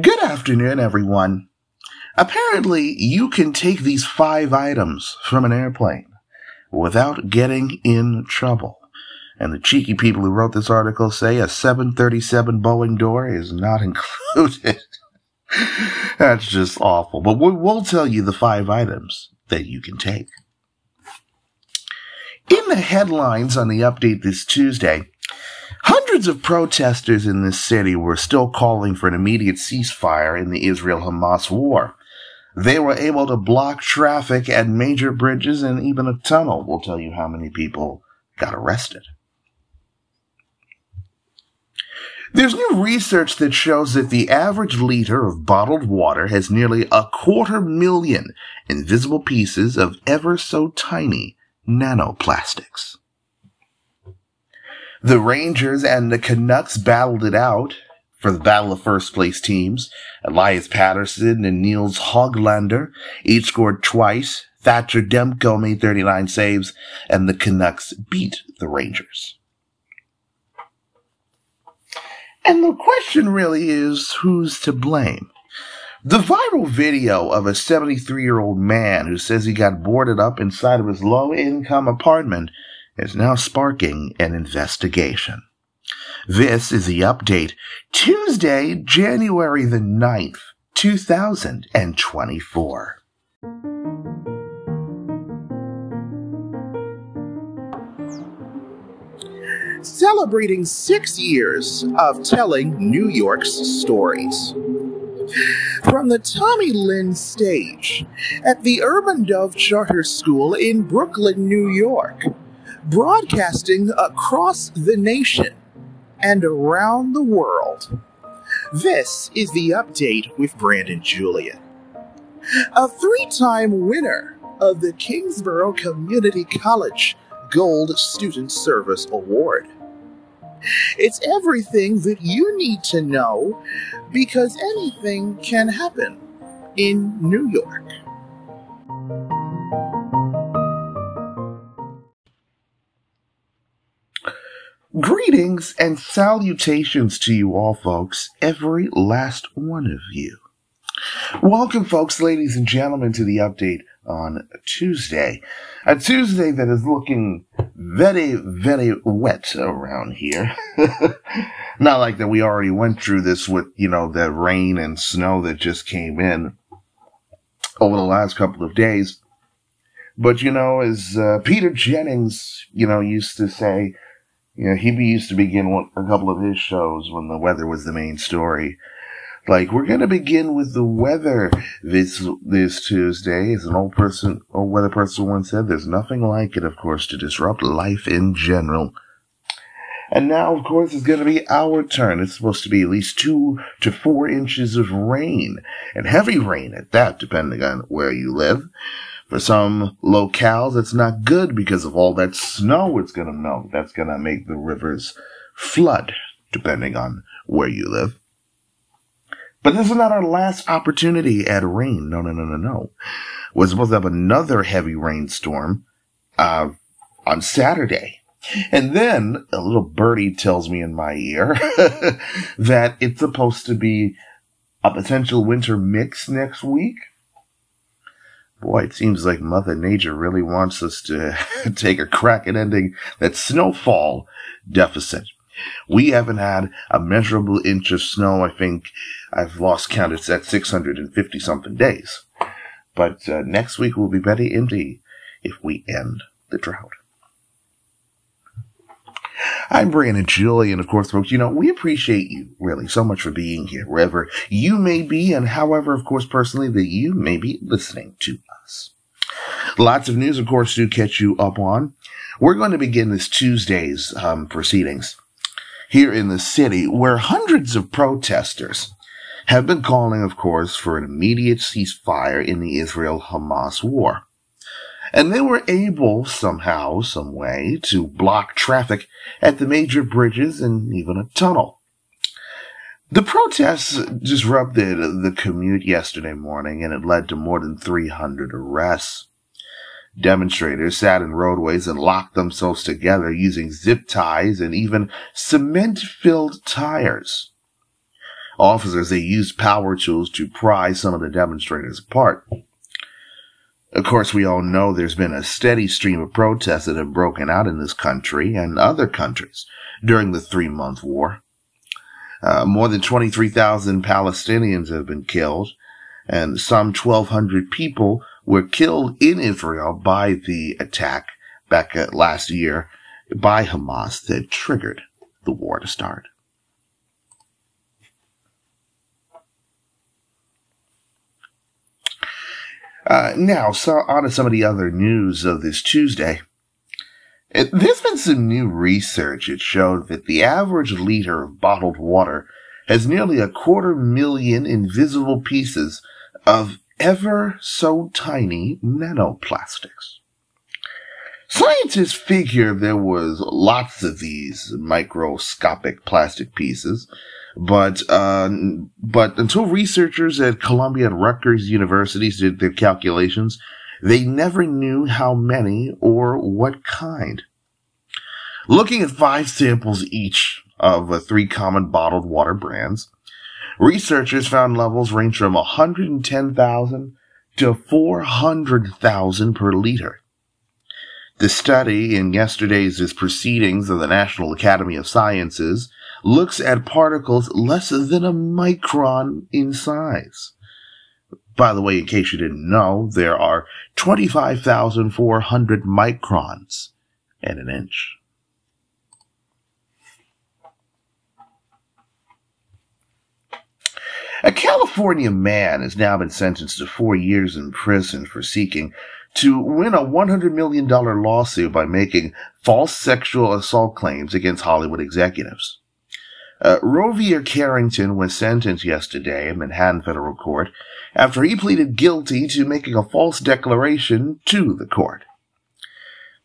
Good afternoon, everyone. Apparently, you can take these five items from an airplane without getting in trouble. And the cheeky people who wrote this article say a 737 Boeing door is not included. That's just awful. But we will tell you the five items that you can take. In the headlines on the update this Tuesday, hundreds of protesters in this city were still calling for an immediate ceasefire in the Israel Hamas war. They were able to block traffic at major bridges and even a tunnel. We'll tell you how many people got arrested. There's new research that shows that the average liter of bottled water has nearly a quarter million invisible pieces of ever so tiny nanoplastics. The Rangers and the Canucks battled it out for the battle of first place teams. Elias Pettersson and Nils Hoglander each scored twice. Thatcher Demko made 39 saves, and the Canucks beat the Rangers. And the question really is who's to blame? The viral video of a 73 year old man who says he got boarded up inside of his low income apartment is now sparking an investigation. This is the update Tuesday, January the 9th, 2024. Celebrating six years of telling New York's stories. From the Tommy Lynn stage at the Urban Dove Charter School in Brooklyn, New York, broadcasting across the nation and around the world. This is the update with Brandon Julien. A three time winner of the Kingsborough Community College Gold Student Service Award. It's everything that you need to know because anything can happen in New York. Greetings and salutations to you all, folks, every last one of you. Welcome, folks, ladies and gentlemen, to the update on Tuesday. A Tuesday that is looking very, very wet around here. Not like that we already went through this with, you know, the rain and snow that just came in over the last couple of days. But, you know, as uh, Peter Jennings, you know, used to say, you know, he used to begin one, a couple of his shows when the weather was the main story. Like, we're gonna begin with the weather this, this Tuesday. As an old person, old weather person once said, there's nothing like it, of course, to disrupt life in general. And now, of course, it's gonna be our turn. It's supposed to be at least two to four inches of rain. And heavy rain at that, depending on where you live. For some locales, it's not good because of all that snow it's going to melt. That's going to make the rivers flood, depending on where you live. But this is not our last opportunity at rain. No, no, no, no, no. We're supposed to have another heavy rainstorm uh, on Saturday. And then a little birdie tells me in my ear that it's supposed to be a potential winter mix next week. Boy, it seems like Mother Nature really wants us to take a crack at ending that snowfall deficit. We haven't had a measurable inch of snow. I think I've lost count. It's at 650 something days. But uh, next week will be very empty if we end the drought. I'm Brandon Julie, and of course, folks, you know, we appreciate you really so much for being here, wherever you may be, and however, of course, personally, that you may be listening to. Lots of news, of course, to catch you up on. We're going to begin this Tuesday's um, proceedings here in the city, where hundreds of protesters have been calling, of course, for an immediate ceasefire in the Israel Hamas war. And they were able somehow, some way, to block traffic at the major bridges and even a tunnel. The protests disrupted the commute yesterday morning and it led to more than 300 arrests. Demonstrators sat in roadways and locked themselves together using zip ties and even cement filled tires. Officers, they used power tools to pry some of the demonstrators apart. Of course, we all know there's been a steady stream of protests that have broken out in this country and other countries during the three month war. Uh, more than 23,000 Palestinians have been killed, and some 1,200 people were killed in Israel by the attack back last year by Hamas that triggered the war to start. Uh, now, so on to some of the other news of this Tuesday. It, there's been some new research that showed that the average liter of bottled water has nearly a quarter million invisible pieces of ever so tiny nanoplastics. Scientists figure there was lots of these microscopic plastic pieces, but uh, but until researchers at Columbia and Rutgers universities did their calculations, they never knew how many or what kind. Looking at five samples each of uh, three common bottled water brands, researchers found levels range from 110,000 to 400,000 per liter. The study in yesterday's proceedings of the National Academy of Sciences looks at particles less than a micron in size. By the way, in case you didn't know, there are 25,400 microns in an inch. A California man has now been sentenced to four years in prison for seeking to win a $100 million lawsuit by making false sexual assault claims against Hollywood executives. Uh, Rovier Carrington was sentenced yesterday in Manhattan federal court after he pleaded guilty to making a false declaration to the court.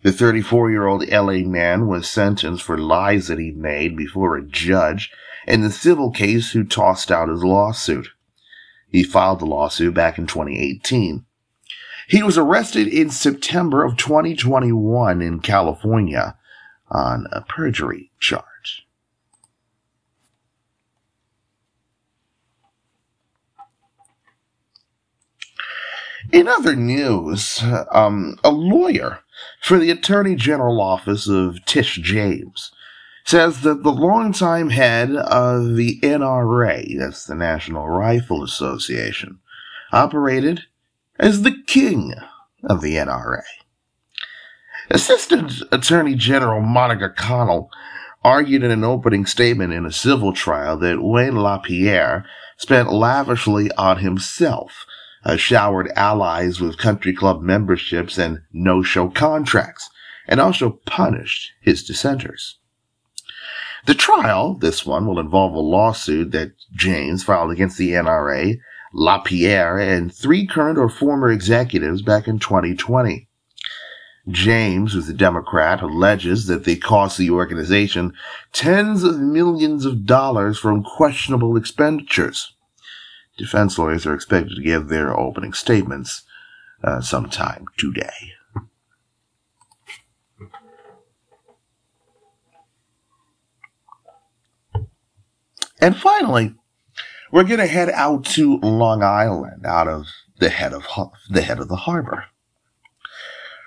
The 34 year old LA man was sentenced for lies that he made before a judge in the civil case who tossed out his lawsuit. He filed the lawsuit back in 2018. He was arrested in September of 2021 in California on a perjury charge. In other news, um, a lawyer for the Attorney General office of Tish James says that the longtime head of the NRA, that's the National Rifle Association, operated as the king of the NRA. Assistant Attorney General Monica Connell argued in an opening statement in a civil trial that Wayne LaPierre spent lavishly on himself uh, showered allies with country club memberships and no-show contracts, and also punished his dissenters. The trial, this one, will involve a lawsuit that James filed against the NRA, LaPierre, and three current or former executives back in 2020. James, who's a Democrat, alleges that they cost the organization tens of millions of dollars from questionable expenditures. Defense lawyers are expected to give their opening statements uh, sometime today. And finally, we're going to head out to Long Island, out of the head of the head of the harbor,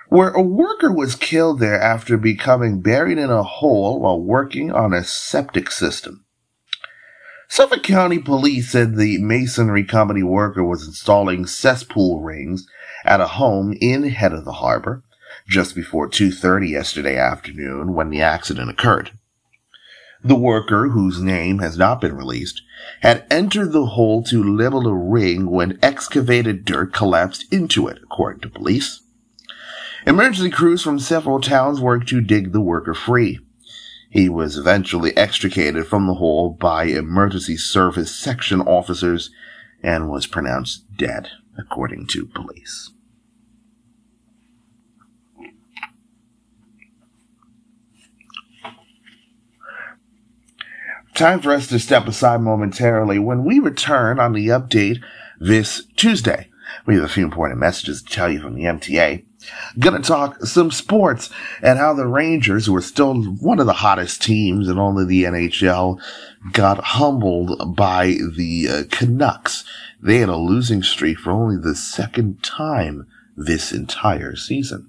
where a worker was killed there after becoming buried in a hole while working on a septic system. Suffolk County Police said the masonry company worker was installing cesspool rings at a home in Head of the Harbor just before 2.30 yesterday afternoon when the accident occurred. The worker, whose name has not been released, had entered the hole to level a ring when excavated dirt collapsed into it, according to police. Emergency crews from several towns worked to dig the worker free. He was eventually extricated from the hole by emergency service section officers and was pronounced dead, according to police. Time for us to step aside momentarily. When we return on the update this Tuesday, We have a few important messages to tell you from the MTA. Gonna talk some sports and how the Rangers, who are still one of the hottest teams in all of the NHL, got humbled by the uh, Canucks. They had a losing streak for only the second time this entire season.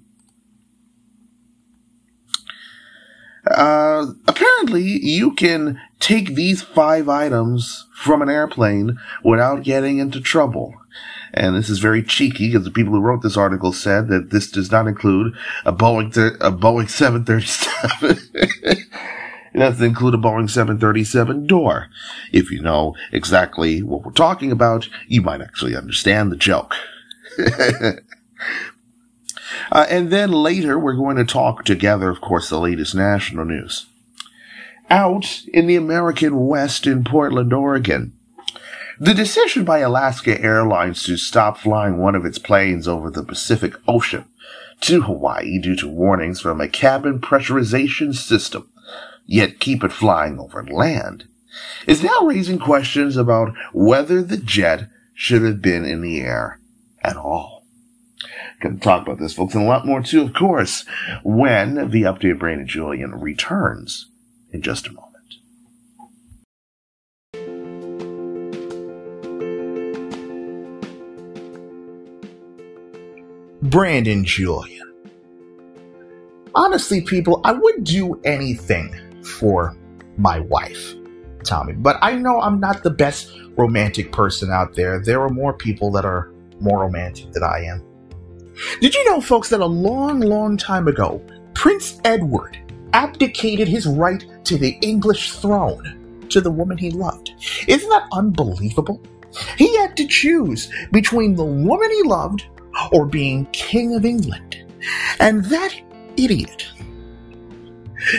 Uh, apparently you can take these five items from an airplane without getting into trouble. And this is very cheeky because the people who wrote this article said that this does not include a Boeing, a Boeing 737. it doesn't include a Boeing 737 door. If you know exactly what we're talking about, you might actually understand the joke. Uh, and then later, we're going to talk together, of course, the latest national news. Out in the American West in Portland, Oregon, the decision by Alaska Airlines to stop flying one of its planes over the Pacific Ocean to Hawaii due to warnings from a cabin pressurization system, yet keep it flying over land, is now raising questions about whether the jet should have been in the air at all. Going to talk about this, folks, and a lot more too, of course, when the updated Brandon Julien returns in just a moment. Brandon Julien. Honestly, people, I would do anything for my wife, Tommy, but I know I'm not the best romantic person out there. There are more people that are more romantic than I am. Did you know, folks, that a long, long time ago, Prince Edward abdicated his right to the English throne to the woman he loved? Isn't that unbelievable? He had to choose between the woman he loved or being King of England. And that idiot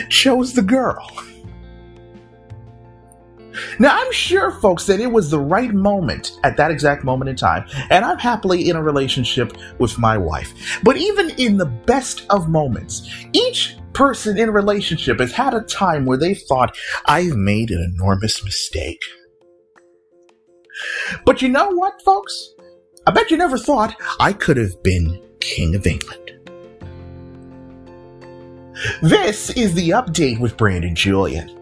chose the girl. Now, I'm sure, folks, that it was the right moment at that exact moment in time, and I'm happily in a relationship with my wife. But even in the best of moments, each person in relationship has had a time where they thought, I've made an enormous mistake. But you know what, folks? I bet you never thought I could have been King of England. This is the update with Brandon Julien,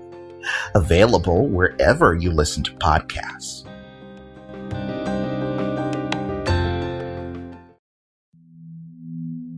available wherever you listen to podcasts.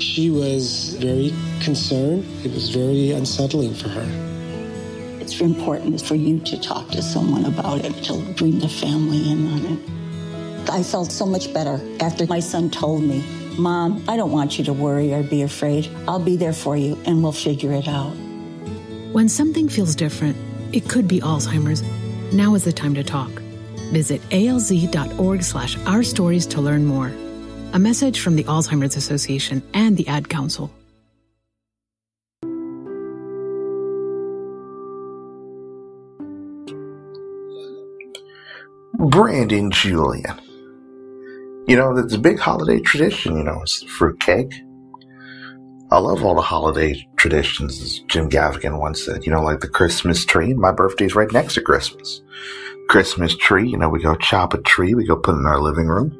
She was very concerned. It was very unsettling for her. It's important for you to talk to someone about it, to bring the family in on it. I felt so much better after my son told me, Mom, I don't want you to worry or be afraid. I'll be there for you and we'll figure it out. When something feels different, it could be Alzheimer's now is the time to talk. Visit alz.org slash our stories to learn more. A message from the Alzheimer's Association and the Ad Council. Brandon Julien. You know, it's a big holiday tradition, you know, it's fruitcake. I love all the holiday traditions, as Jim Gaffigan once said. You know, like the Christmas tree. My birthday's right next to Christmas. Christmas tree, you know, we go chop a tree, we go put it in our living room.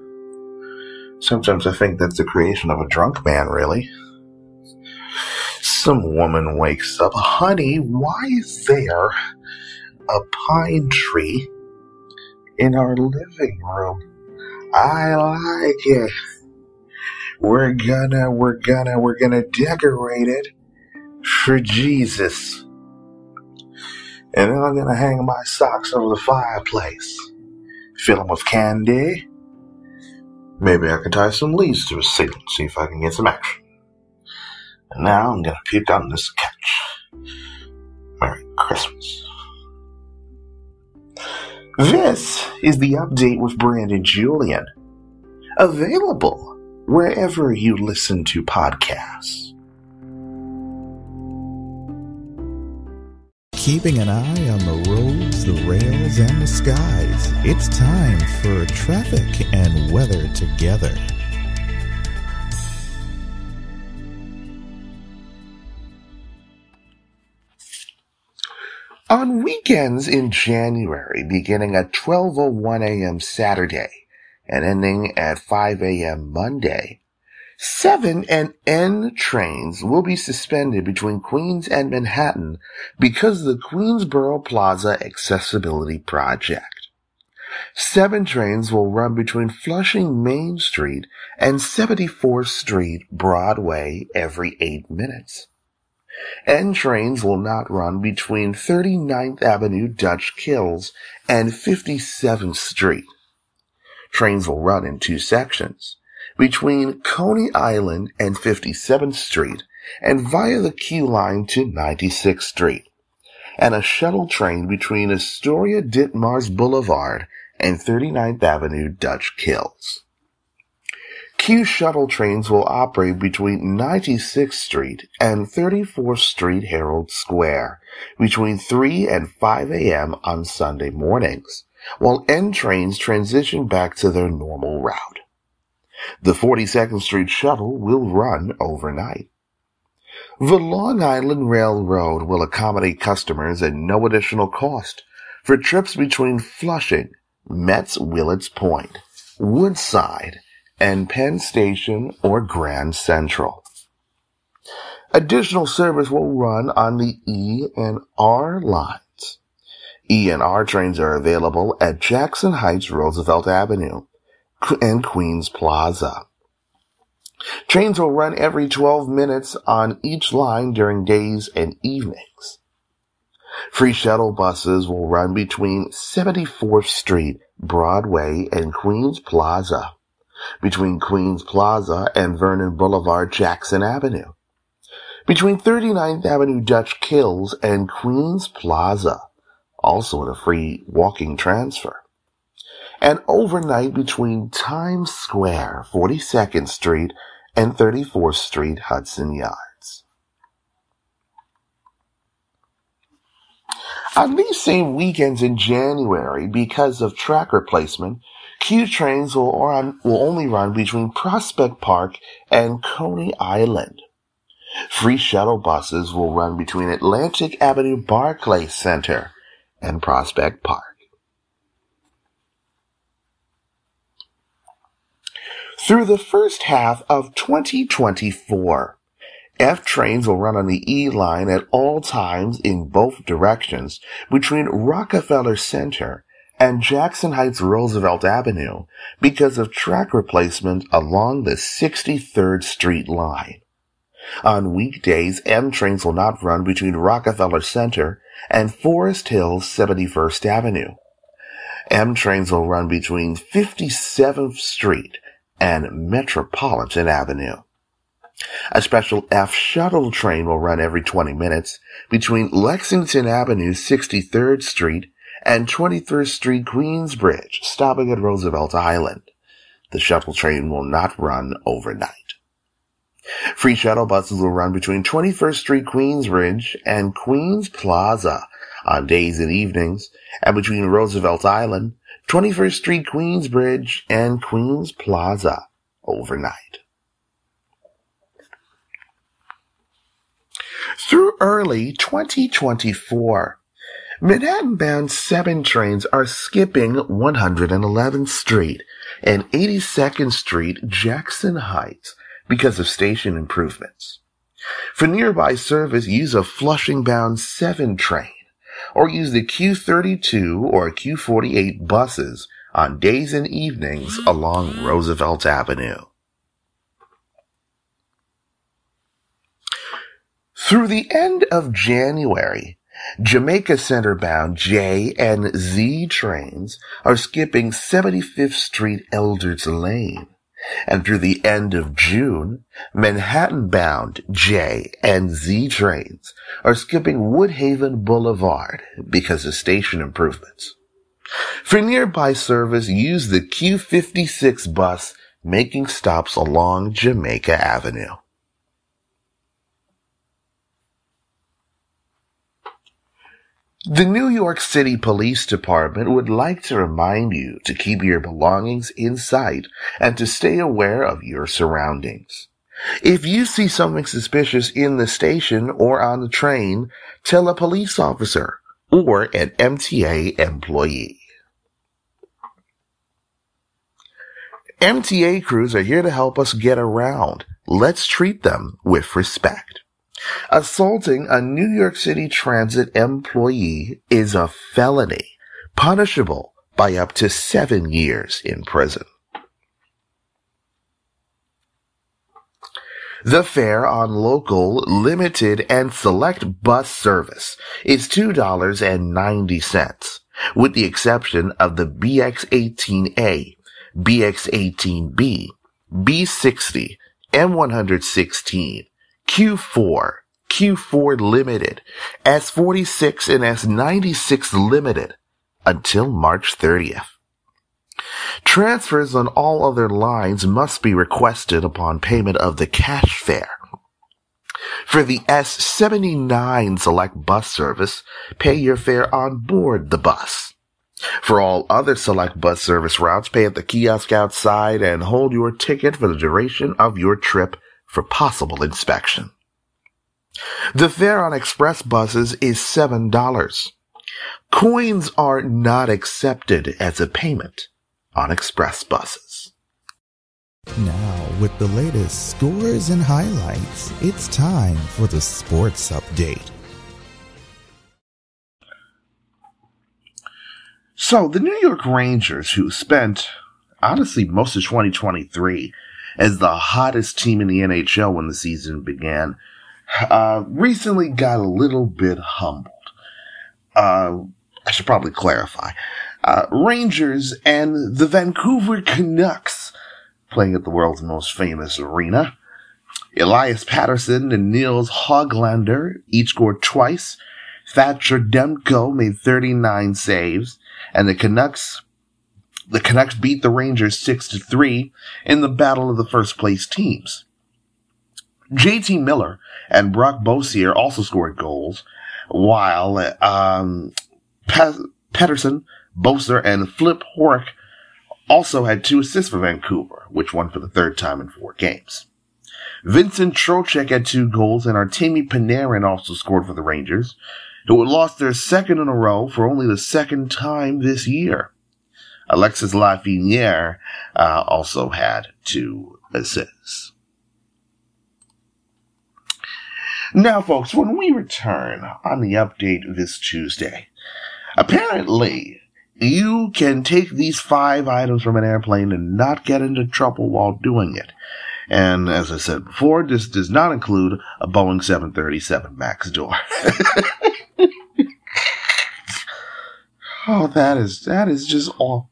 Sometimes I think that's the creation of a drunk man, really. Some woman wakes up, honey, why is there a pine tree in our living room? I like it. We're gonna, we're gonna, we're gonna decorate it for Jesus. And then I'm gonna hang my socks over the fireplace. Fill them with candy. Maybe I can tie some leads to a ceiling, see if I can get some action. And now I'm gonna puke on this couch. Merry Christmas. This is the update with Brandon Julien. Available wherever you listen to podcasts. Keeping an eye on the roads, the rails, and the skies. It's time for traffic and weather together. On weekends in January, beginning at 12.01 a.m. Saturday and ending at 5 a.m. Monday, 7 and N trains will be suspended between Queens and Manhattan because of the Queensboro Plaza Accessibility Project. Seven trains will run between Flushing Main Street and 74th Street Broadway every eight minutes. N trains will not run between 39th Avenue Dutch Kills and 57th Street. Trains will run in two sections, between Coney Island and 57th Street and via the Q line to 96th Street, and a shuttle train between Astoria Ditmars Boulevard and 39th Avenue Dutch Kills. Q shuttle trains will operate between 96th Street and 34th Street Herald Square between 3 and 5 a.m. on Sunday mornings, while N trains transition back to their normal route. The 42nd Street shuttle will run overnight. The Long Island Railroad will accommodate customers at no additional cost for trips between Flushing, Mets Willets Point, Woodside, and Penn Station or Grand Central. Additional service will run on the E and R lines. E and R trains are available at Jackson Heights Roosevelt Avenue and Queens Plaza. Trains will run every 12 minutes on each line during days and evenings. Free shuttle buses will run between 74th Street, Broadway, and Queens Plaza between Queens Plaza and Vernon Boulevard Jackson Avenue, between 39th Avenue Dutch Kills and Queens Plaza, also in a free walking transfer, and overnight between Times Square, 42nd Street, and 34th Street, Hudson Yards. On these same weekends in January, because of track replacement, Q trains will, will only run between Prospect Park and Coney Island. Free shuttle buses will run between Atlantic Avenue Barclay Center and Prospect Park. Through the first half of 2024, F trains will run on the E line at all times in both directions between Rockefeller Center and Jackson Heights Roosevelt Avenue because of track replacement along the 63rd Street line. On weekdays, M trains will not run between Rockefeller Center and Forest Hills 71st Avenue. M trains will run between 57th Street and Metropolitan Avenue. A special F shuttle train will run every 20 minutes between Lexington Avenue 63rd Street and 23rd Street Queensbridge, stopping at Roosevelt Island. The shuttle train will not run overnight. Free shuttle buses will run between 21st Street Queensbridge and Queens Plaza on days and evenings, and between Roosevelt Island, 21st Street Queensbridge, and Queens Plaza overnight. Through early 2024, Manhattan bound 7 trains are skipping 111th Street and 82nd Street, Jackson Heights, because of station improvements. For nearby service, use a Flushing bound 7 train or use the Q32 or Q48 buses on days and evenings along Roosevelt Avenue. Through the end of January, Jamaica Center bound J and Z trains are skipping 75th Street Elderts Lane. And through the end of June, Manhattan bound J and Z trains are skipping Woodhaven Boulevard because of station improvements. For nearby service, use the Q56 bus making stops along Jamaica Avenue. The New York City Police Department would like to remind you to keep your belongings in sight and to stay aware of your surroundings. If you see something suspicious in the station or on the train, tell a police officer or an MTA employee. MTA crews are here to help us get around. Let's treat them with respect. Assaulting a New York City Transit employee is a felony, punishable by up to seven years in prison. The fare on local, limited, and select bus service is $2.90, with the exception of the BX18A, BX18B, B60, M116, Q4, Q4 Limited, S46 and S96 Limited until March 30th. Transfers on all other lines must be requested upon payment of the cash fare. For the S79 select bus service, pay your fare on board the bus. For all other select bus service routes, pay at the kiosk outside and hold your ticket for the duration of your trip for possible inspection. The fare on express buses is $7. Coins are not accepted as a payment on express buses. Now, with the latest scores and highlights, it's time for the sports update. So, the New York Rangers, who spent, honestly, most of 2023 as the hottest team in the NHL when the season began, uh, recently got a little bit humbled. Uh, I should probably clarify. Uh, Rangers and the Vancouver Canucks playing at the world's most famous arena. Elias Pettersson and Nils Hoglander each scored twice. Thatcher Demko made 39 saves, and the Canucks the Canucks beat the Rangers 6 to 3 in the battle of the first place teams. JT Miller and Brock Boeser also scored goals, while um, Pettersson, Boeser, and Flip Hronek also had two assists for Vancouver, which won for the third time in four games. Vincent Trocheck had two goals, and Artemi Panarin also scored for the Rangers, who had lost their second in a row for only the second time this year. Alexis Lafreniere uh, also had two assists. Now, folks, when we return on the update this Tuesday, apparently you can take these five items from an airplane and not get into trouble while doing it. And as I said before, this does not include a Boeing 737 MAX door. oh, that is that is just awful.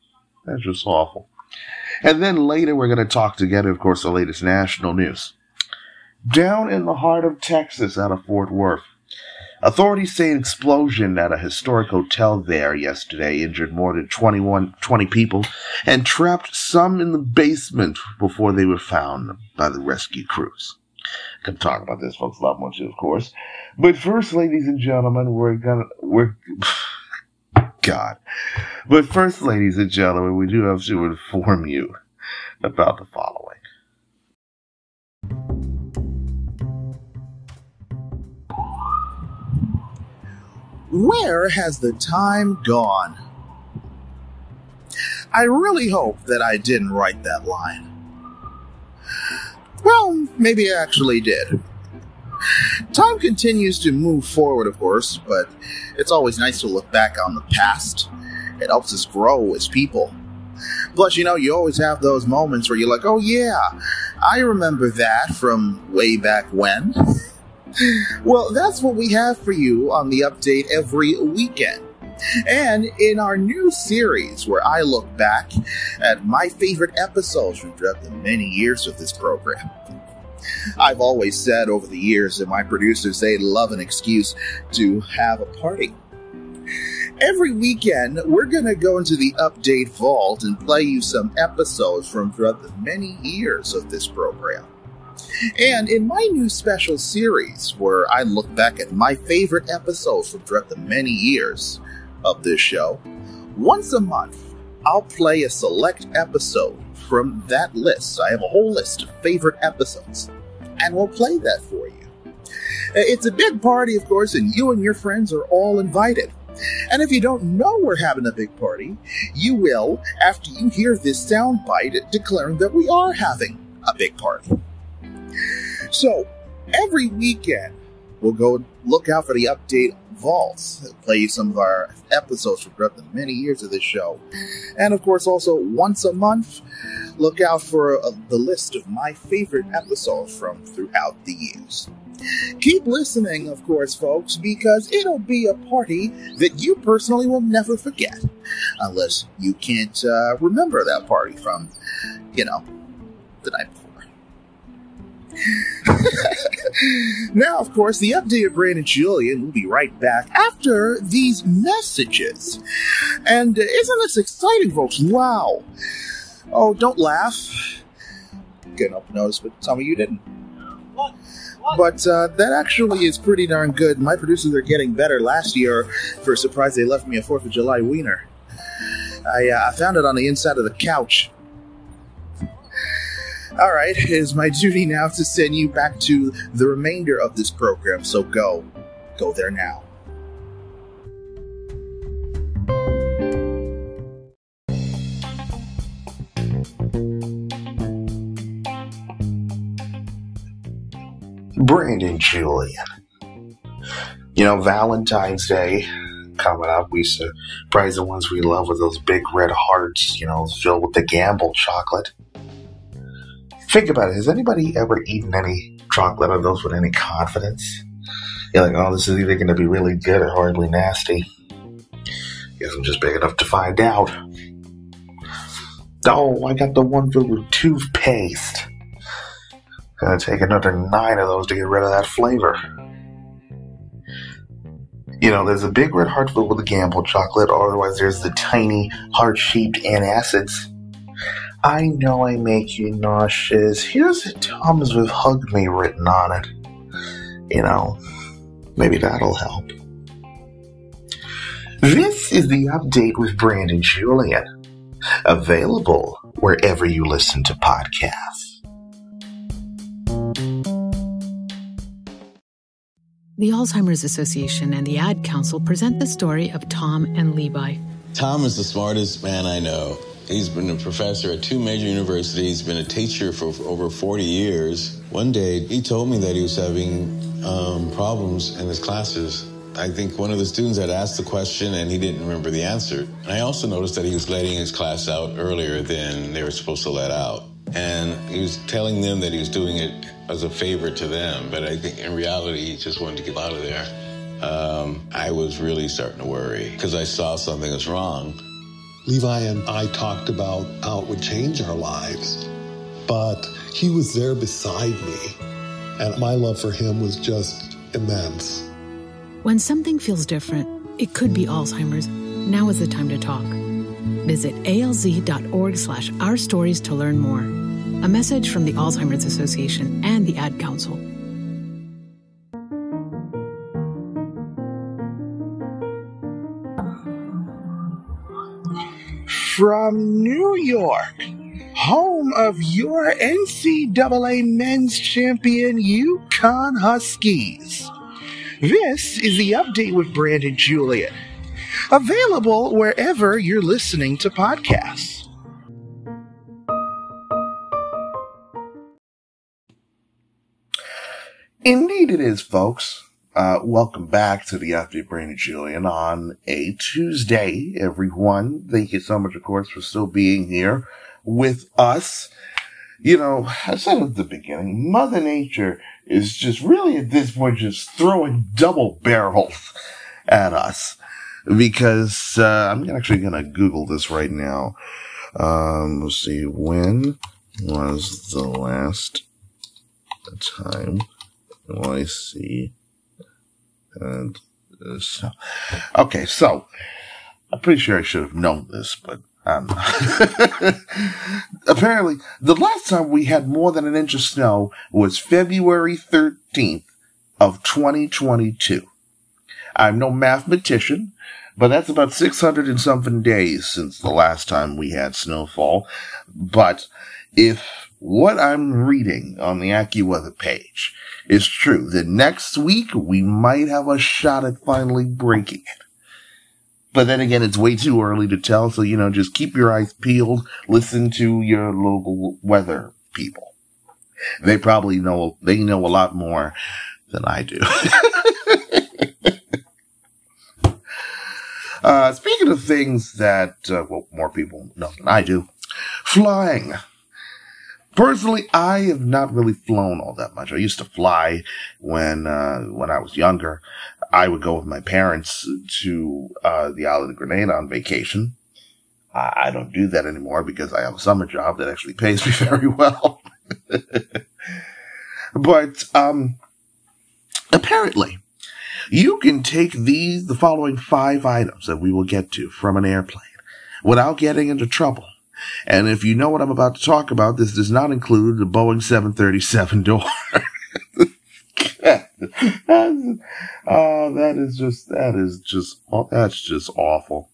That's just awful. And then later we're going to talk together, of course, the latest national news. Down in the heart of Texas, out of Fort Worth, authorities say an explosion at a historic hotel there yesterday injured more than 21, 20 people and trapped some in the basement before they were found by the rescue crews. Can talk about this, folks. Love much, of course. But first, ladies and gentlemen, we're gonna we're God. But first, ladies and gentlemen, we do have to inform you about the following. Where has the time gone? I really hope that I didn't write that line. Well, maybe I actually did. Time continues to move forward, of course, but it's always nice to look back on the past. It helps us grow as people. Plus, you know, you always have those moments where you're like, oh yeah, I remember that from way back when. well, that's what we have for you on the update every weekend. And in our new series, where I look back at my favorite episodes from the many years of this program. I've always said over the years that my producers, they love an excuse to have a party. Every weekend, we're going to go into the update vault and play you some episodes from throughout the many years of this program. And in my new special series, where I look back at my favorite episodes from throughout the many years of this show, once a month, I'll play a select episode from that list. I have a whole list of favorite episodes, and we'll play that for you. Uh, it's a big party, of course, and you and your friends are all invited. And if you don't know we're having a big party, you will after you hear this soundbite declaring that we are having a big party. So, every weekend, we'll go look out for the update vaults, play some of our episodes from the many years of this show. And of course, also once a month, look out for uh, the list of my favorite episodes from throughout the years. Keep listening, of course, folks, because it'll be a party that you personally will never forget. Unless you can't uh, remember that party from, you know, the night. now, of course, the updated Brandon Julien will be right back after these messages. And uh, isn't this exciting, folks? Wow. Oh, don't laugh. Getting up notice, but some of you didn't. But uh, that actually is pretty darn good. My producers are getting better. Last year, for a surprise, they left me a 4th of July wiener. I, uh, I found it on the inside of the couch. All right, it is my duty now to send you back to the remainder of this program, so go. Go there now. Brandon Julien. You know, Valentine's Day coming up. We surprise the ones we love with those big red hearts, you know, filled with the gamble chocolate. Think about it. Has anybody ever eaten any chocolate of those with any confidence? You're like, oh, this is either going to be really good or horribly nasty. Guess I'm just big enough to find out. Oh, I got the one filled with toothpaste. Gonna take another nine of those to get rid of that flavor. You know, there's a big red heart filled with the gamble chocolate, otherwise there's the tiny heart-shaped antacids. I know I make you nauseous. Here's a Tums with Hug Me written on it. You know, maybe that'll help. This is the update with Brandon Julien. Available wherever you listen to podcasts. The Alzheimer's Association and the Ad Council present the story of Tom and Levi. Tom is the smartest man I know. He's been a professor at two major universities, been a teacher for over 40 years. One day, he told me that he was having um, problems in his classes. I think one of the students had asked the question and he didn't remember the answer. And I also noticed that he was letting his class out earlier than they were supposed to let out. And he was telling them that he was doing it as a favor to them, but I think in reality, he just wanted to get out of there. Um, I was really starting to worry because I saw something was wrong. Levi and I talked about how it would change our lives, but he was there beside me, and my love for him was just immense. When something feels different, it could be Alzheimer's. Now is the time to talk. Visit alz.org slash our stories to learn more. A message from the Alzheimer's Association and the Ad Council. From New York, home of your NCAA men's champion UConn Huskies. This is the update with Brandon Julien. Available wherever you're listening to podcasts. Indeed, it is, folks. Uh, welcome back to the update, Brandon Julien, on a Tuesday, everyone. Thank you so much, of course, for still being here with us. You know, I said at the beginning, Mother Nature is just really at this point just throwing double barrels at us because uh, I'm actually going to Google this right now. Um, let's see, when was the last time Oh, I see. And uh, so, okay, so I'm pretty sure I should have known this, but apparently, the last time we had more than an inch of snow was February 13th of 2022. I'm no mathematician, but that's about 600 and something days since the last time we had snowfall. But if what I'm reading on the AccuWeather page is true, then next week we might have a shot at finally breaking it. But then again, it's way too early to tell. So, you know, just keep your eyes peeled. Listen to your local weather people. They probably know, they know a lot more than I do. uh, speaking of things that, uh, well, more people know than I do, flying. Personally, I have not really flown all that much. I used to fly when, uh, when I was younger. I would go with my parents to uh, the island of Grenada on vacation. I don't do that anymore because I have a summer job that actually pays me very well. but um, apparently, you can take these the following five items that we will get to from an airplane without getting into trouble. And if you know what I'm about to talk about, this does not include the Boeing 737 door. oh, that is just, that is just, that's just awful.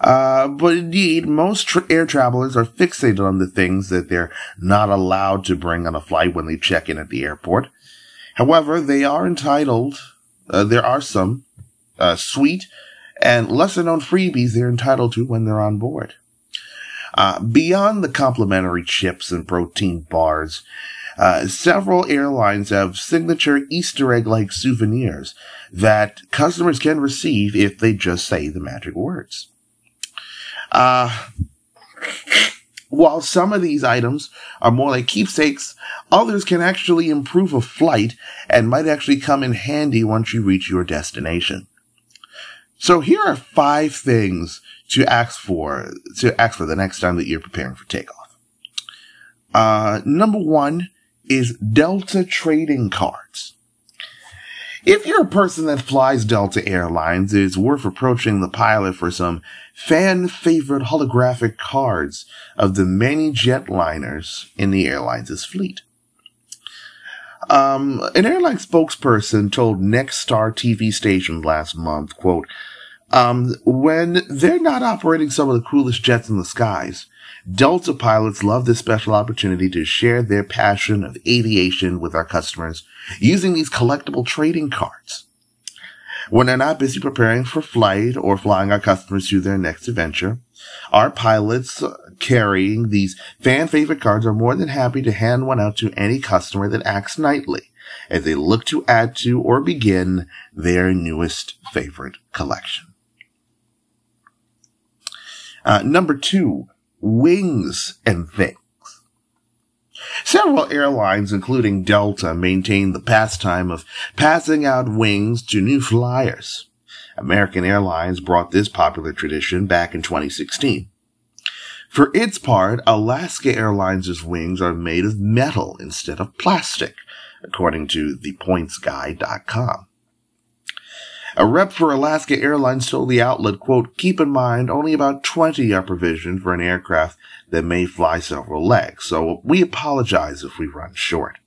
Uh, but indeed, most tra- air travelers are fixated on the things that they're not allowed to bring on a flight when they check in at the airport. However, they are entitled, uh, there are some, uh, sweet and lesser known freebies they're entitled to when they're on board. Uh, beyond the complimentary chips and protein bars, uh, several airlines have signature Easter egg like souvenirs that customers can receive if they just say the magic words. Uh, while some of these items are more like keepsakes, others can actually improve a flight and might actually come in handy once you reach your destination. So here are five things to ask for, to ask for the next time that you're preparing for takeoff. Uh, number one, is Delta trading cards. If you're a person that flies Delta Airlines, it's worth approaching the pilot for some fan favorite holographic cards of the many jetliners in the airline's fleet. Um, an airline spokesperson told Nexstar TV station last month, quote, um, when they're not operating some of the coolest jets in the skies, Delta pilots love this special opportunity to share their passion of aviation with our customers using these collectible trading cards. When they're not busy preparing for flight or flying our customers to their next adventure, our pilots carrying these fan favorite cards are more than happy to hand one out to any customer that acts nightly as they look to add to or begin their newest favorite collection. Uh, number two, wings and things. Several airlines, including Delta, maintain the pastime of passing out wings to new flyers. American Airlines brought this popular tradition back in 2016. For its part, Alaska Airlines' wings are made of metal instead of plastic, according to thepointsguy.com. A rep for Alaska Airlines told the outlet, quote, keep in mind only about 20 are provisioned for an aircraft that may fly several legs, so we apologize if we run short.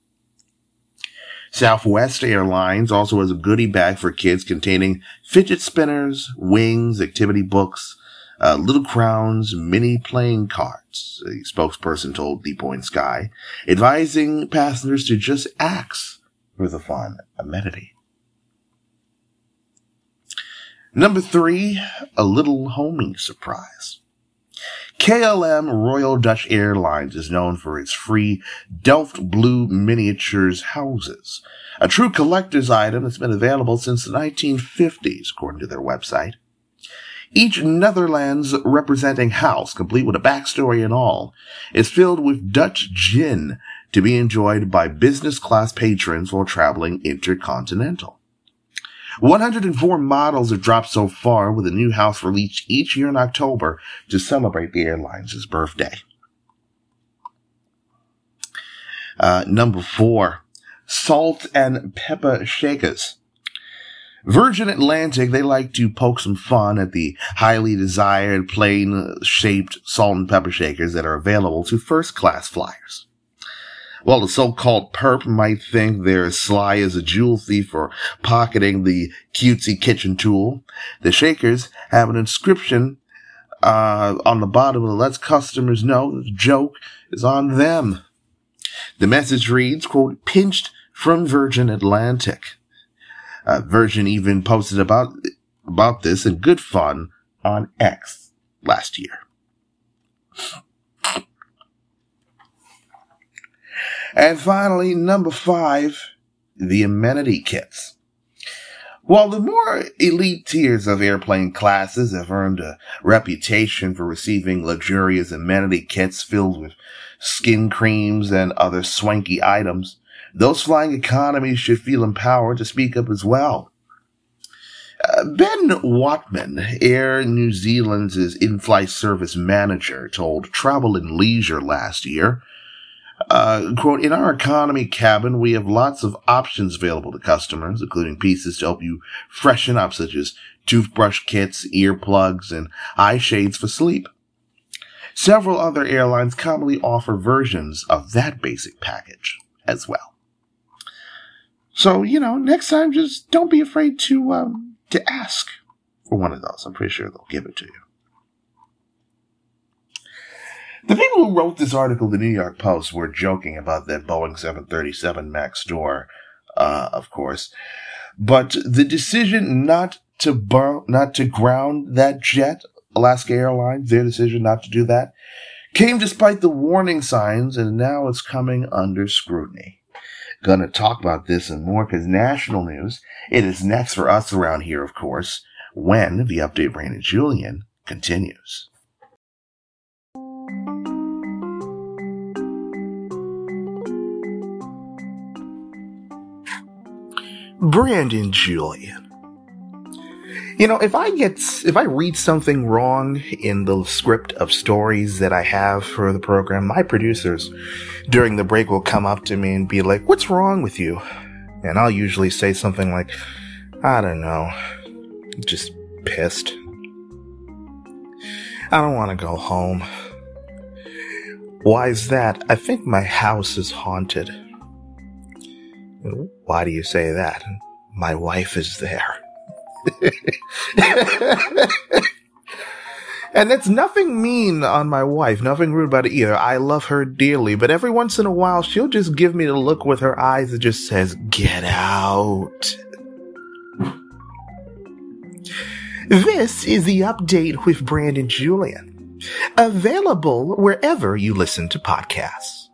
Southwest Airlines also has a goodie bag for kids containing fidget spinners, wings, activity books, uh, little crowns, mini playing cards, a spokesperson told The Points Guy, advising passengers to just ask for the fun amenity. Number three, a little homing surprise. KLM Royal Dutch Airlines is known for its free Delft Blue miniatures houses, a true collector's item that's been available since the 1950s, according to their website. Each Netherlands representing house, complete with a backstory and all, is filled with Dutch gin to be enjoyed by business class patrons while traveling intercontinental. 104 models have dropped so far, with a new house released each year in October to celebrate the airline's birthday. Uh, number four, salt and pepper shakers. Virgin Atlantic, they like to poke some fun at the highly desired plane shaped salt and pepper shakers that are available to first class flyers. While the so-called perp might think they're as sly as a jewel thief for pocketing the cutesy kitchen tool, the shakers have an inscription uh, on the bottom that lets customers know the joke is on them. The message reads, quote, pinched from Virgin Atlantic. Uh, Virgin even posted about about this in good fun on X last year. And finally, number five, the amenity kits. While the more elite tiers of airplane classes have earned a reputation for receiving luxurious amenity kits filled with skin creams and other swanky items, those flying economies should feel empowered to speak up as well. Uh, ben Watman, Air New Zealand's in-flight service manager, told Travel and Leisure last year, uh, quote, in our economy cabin, we have lots of options available to customers, including pieces to help you freshen up, such as toothbrush kits, earplugs, and eye shades for sleep. Several other airlines commonly offer versions of that basic package as well. So, you know, next time, just don't be afraid to, um, to ask for one of those. I'm pretty sure they'll give it to you. The people who wrote this article, in the New York Post, were joking about that Boeing 737 MAX door, uh, of course. But the decision not to burn, not to ground that jet, Alaska Airlines, their decision not to do that, came despite the warning signs, and now it's coming under scrutiny to talk about this and more because national news, it is next for us around here, of course, when the update Brandon Julien continues. Brandon Julien. You know, if I get, if I read something wrong in the script of stories that I have for the program, my producers during the break will come up to me and be like, what's wrong with you? And I'll usually say something like, I don't know, just pissed. I don't want to go home. Why is that? I think my house is haunted. Why do you say that? My wife is there. and it's nothing mean on my wife, nothing rude about it either. I love her dearly, but every once in a while she'll just give me the look with her eyes that just says, get out. This is the update with Brandon Julien, available wherever you listen to podcasts.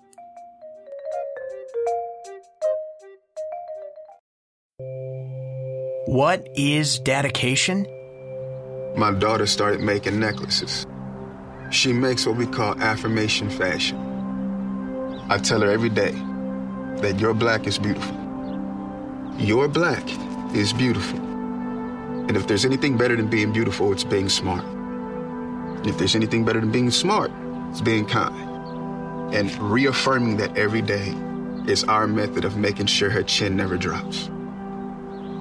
What is dedication? My daughter started making necklaces. She makes what we call affirmation fashion. I tell her every day that your black is beautiful. Your black is beautiful. And if there's anything better than being beautiful, it's being smart. If there's anything better than being smart, it's being kind. And reaffirming that every day is our method of making sure her chin never drops.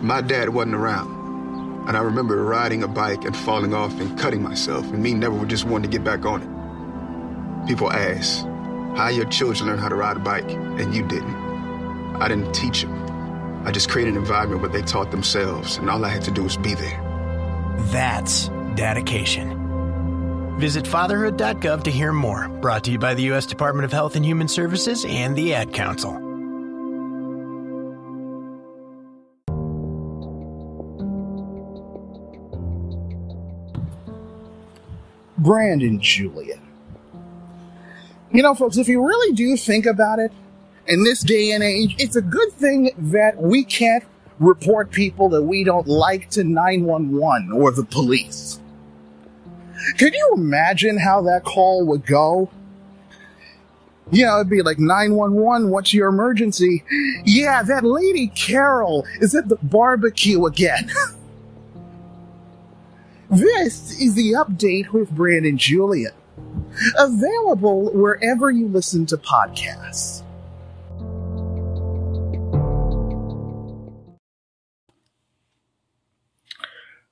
My dad wasn't around. And I remember riding a bike and falling off and cutting myself, and me never just wanting to get back on it. People ask, how your children learn how to ride a bike, and you didn't. I didn't teach them. I just created an environment where they taught themselves, and all I had to do was be there. That's dedication. Visit fatherhood.gov to hear more. Brought to you by the U.S. Department of Health and Human Services and the Ad Council. Brandon Julien. You know, folks, if you really do think about it, in this day and age, it's a good thing that we can't report people that we don't like to 911 or the police. Could you imagine how that call would go? You know, it'd be like 911, what's your emergency? Yeah, that lady Carol is at the barbecue again. This is the update with Brandon Julien, Available wherever you listen to podcasts.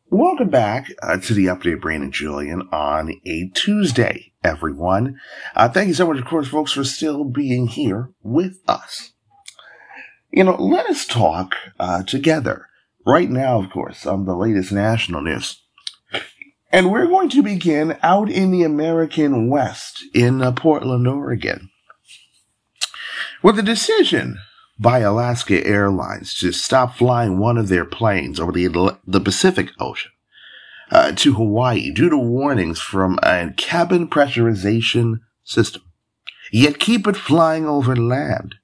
Welcome back uh, to the update, Brandon Julien, on a Tuesday, everyone. Uh, thank you so much, of course, folks, for still being here with us. You know, let us talk uh, together right now, of course, on the latest national news. And we're going to begin out in the American West in uh, Portland, Oregon, with a decision by Alaska Airlines to stop flying one of their planes over the, the Pacific Ocean uh, to Hawaii due to warnings from a cabin pressurization system, yet keep it flying over land.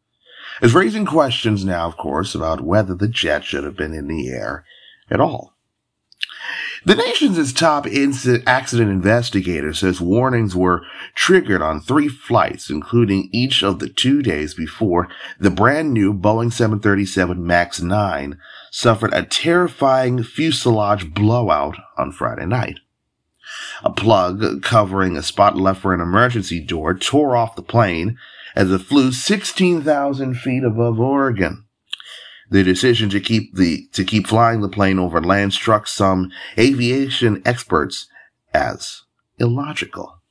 Is raising questions now, of course, about whether the jet should have been in the air at all. The nation's top accident investigator says warnings were triggered on three flights, including each of the two days before the brand new Boeing 737 MAX 9 suffered a terrifying fuselage blowout on Friday night. A plug covering a spot left for an emergency door tore off the plane as it flew 16,000 feet above Oregon. The decision to keep the to keep flying the plane over land struck some aviation experts as illogical.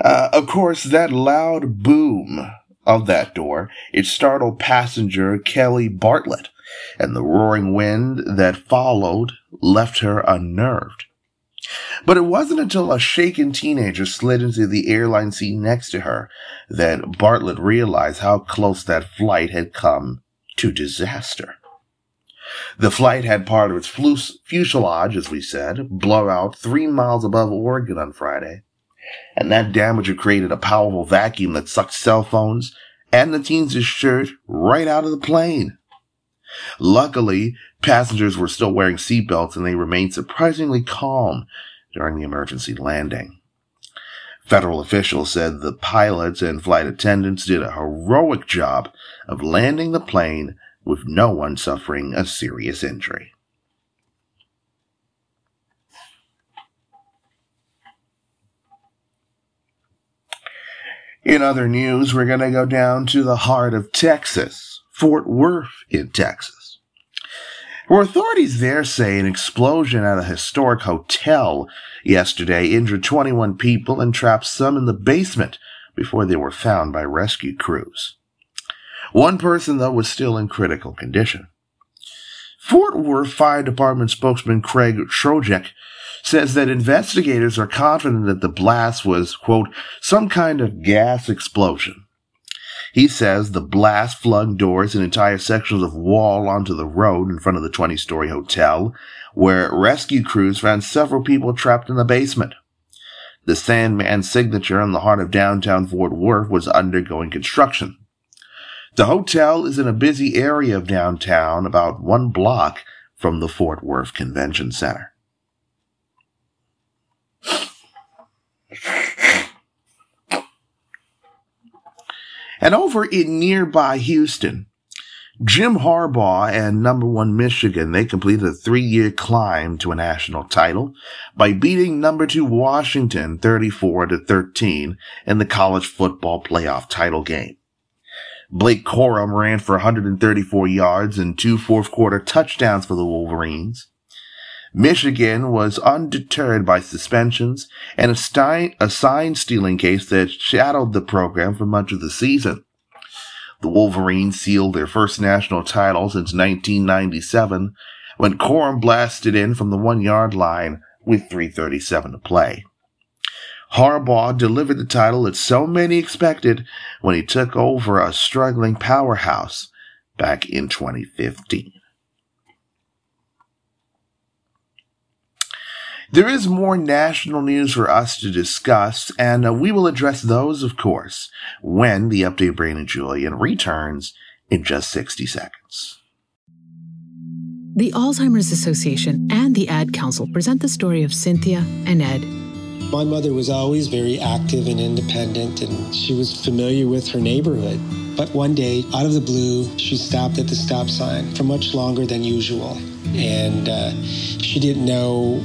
Uh, of course, that loud boom of that door, it startled passenger Kelly Bartlett, and the roaring wind that followed left her unnerved. But it wasn't until a shaken teenager slid into the airline seat next to her that Bartlett realized how close that flight had come to disaster. The flight had part of its fuselage, as we said, blow out three miles above Oregon on Friday, and that damage had created a powerful vacuum that sucked cell phones and the teen's shirt right out of the plane. Luckily, passengers were still wearing seatbelts and they remained surprisingly calm during the emergency landing. Federal officials said the pilots and flight attendants did a heroic job of landing the plane with no one suffering a serious injury. In other news, we're going to go down to the heart of Texas, Fort Worth in Texas, where authorities there say an explosion at a historic hotel yesterday injured 21 people and trapped some in the basement before they were found by rescue crews. One person, though, was still in critical condition. Fort Worth Fire Department spokesman Craig Trojacek says that investigators are confident that the blast was, quote, some kind of gas explosion. He says the blast flung doors and entire sections of wall onto the road in front of the 20 story hotel, where rescue crews found several people trapped in the basement. The Sandman signature in the heart of downtown Fort Worth was undergoing construction. The hotel is in a busy area of downtown, about one block from the Fort Worth Convention Center. And over in nearby Houston, Jim Harbaugh and number one Michigan, they completed a three-year climb to a national title by beating number two Washington 34 to 13 in the college football playoff title game. Blake Corum ran for 134 yards and two fourth quarter touchdowns for the Wolverines. Michigan was undeterred by suspensions and a, a sign stealing case that shadowed the program for much of the season. The Wolverines sealed their first national title since 1997 when Corum blasted in from the one yard line with 337 to play. Harbaugh delivered the title that so many expected when he took over a struggling powerhouse back in 2015. There is more national news for us to discuss, and uh, we will address those, of course, when the update Brandon Julien returns in just 60 seconds. The Alzheimer's Association and the Ad Council present the story of Cynthia and Ed. My mother was always very active and independent, and she was familiar with her neighborhood. But one day, out of the blue, she stopped at the stop sign for much longer than usual. And uh, she didn't know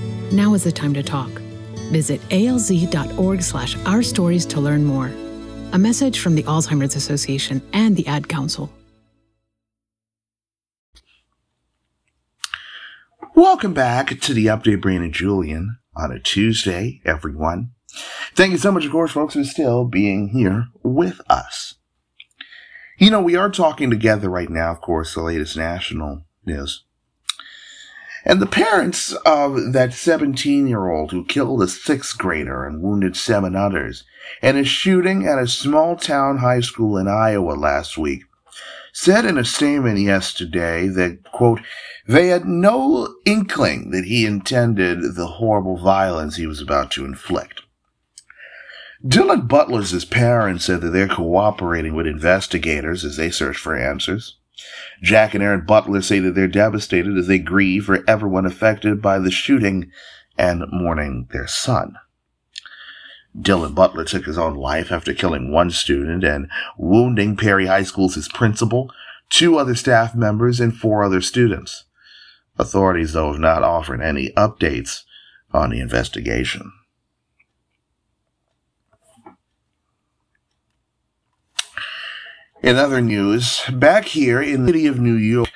Now is the time to talk. Visit alz.org slash our stories to learn more. A message from the Alzheimer's Association and the Ad Council. Welcome back to the Update Brandon Julien on a Tuesday, everyone. Thank you so much, of course, folks, for still being here with us. You know, we are talking together right now, of course, the latest national news. And the parents of that 17 year old who killed a sixth grader and wounded seven others in a shooting at a small town high school in Iowa last week said in a statement yesterday that, quote, they had no inkling that he intended the horrible violence he was about to inflict. Dylan Butler's parents said that they're cooperating with investigators as they search for answers. Jack and Erin Butler say that they're devastated as they grieve for everyone affected by the shooting and mourning their son. Dylan Butler took his own life after killing one student and wounding Perry High School's principal, two other staff members, and four other students. Authorities, though, have not offered any updates on the investigation. In other news, back here in the city of New York,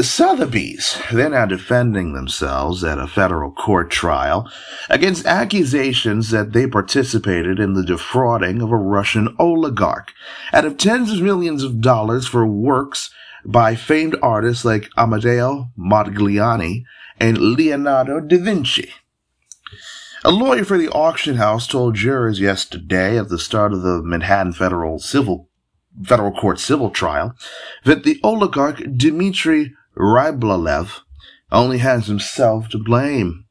Sotheby's, they're now defending themselves at a federal court trial against accusations that they participated in the defrauding of a Russian oligarch out of tens of millions of dollars for works by famed artists like Amedeo Modigliani and Leonardo da Vinci. A lawyer for the auction house told jurors yesterday at the start of the Manhattan Federal Civil federal court civil trial that the oligarch Dmitry Rybolovlev only has himself to blame.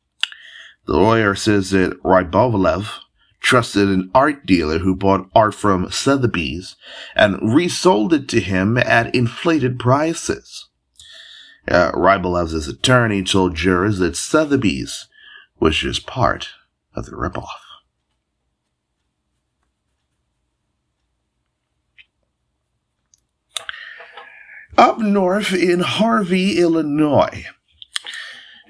The lawyer says that Rybolovlev trusted an art dealer who bought art from Sotheby's and resold it to him at inflated prices. Uh, attorney told jurors that Sotheby's was just part of the ripoff. Up north in Harvey, Illinois,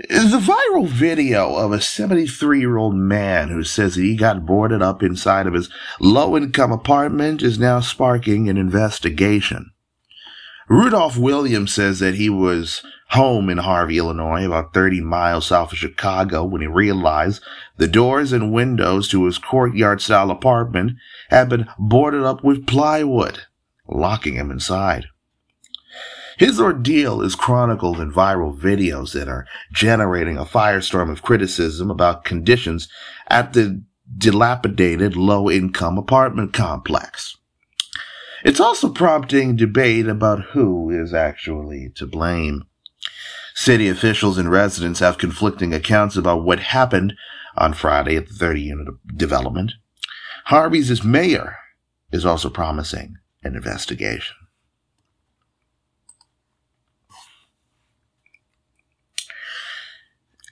the viral video of a 73 year old man who says he got boarded up inside of his low income apartment is now sparking an investigation. Rudolph Williams says that he was home in Harvey, Illinois, about 30 miles south of Chicago, when he realized the doors and windows to his courtyard style apartment had been boarded up with plywood, locking him inside. His ordeal is chronicled in viral videos that are generating a firestorm of criticism about conditions at the dilapidated low income apartment complex. It's also prompting debate about who is actually to blame. City officials and residents have conflicting accounts about what happened on Friday at the 30 unit development. Harvey's mayor is also promising an investigation.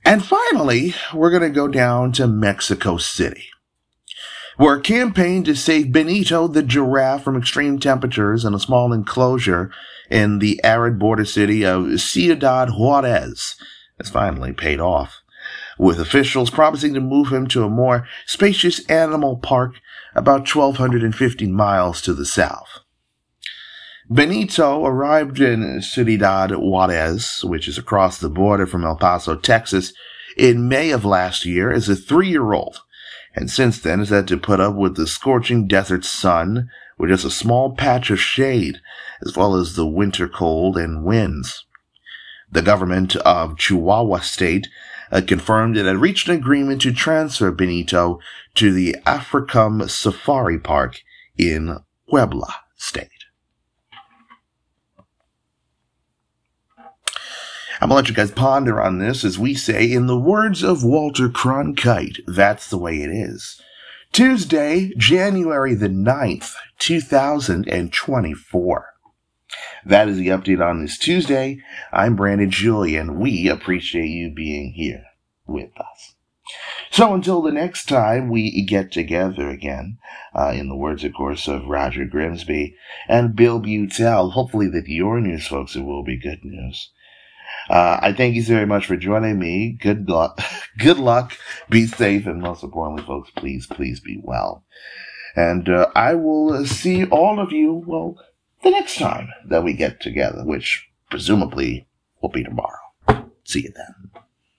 And finally, we're going to go down to Mexico City, where a campaign to save Benito the giraffe from extreme temperatures in a small enclosure in the arid border city of Ciudad Juarez has finally paid off, with officials promising to move him to a more spacious animal park about 1,250 miles to the south. Benito arrived in Ciudad Juarez, which is across the border from El Paso, Texas, in May of last year as a three-year-old, and since then has had to put up with the scorching desert sun with just a small patch of shade, as well as the winter cold and winds. The government of Chihuahua State uh, confirmed it had reached an agreement to transfer Benito to the Africam Safari Park in Puebla State. I'm gonna let you guys ponder on this as we say, in the words of Walter Cronkite, that's the way it is. Tuesday, January the 9th, 2024. That is the update on this Tuesday. I'm Brandon Julien. We appreciate you being here with us. So until the next time we get together again, uh, in the words, of course, of Roger Grimsby and Bill Beutel, hopefully that your news, folks, it will be good news. Uh, I thank you very much for joining me. Good luck. Good luck. Be safe. And most importantly, folks, please, please be well. And uh, I will see all of you, well, the next time that we get together, which presumably will be tomorrow. See you then.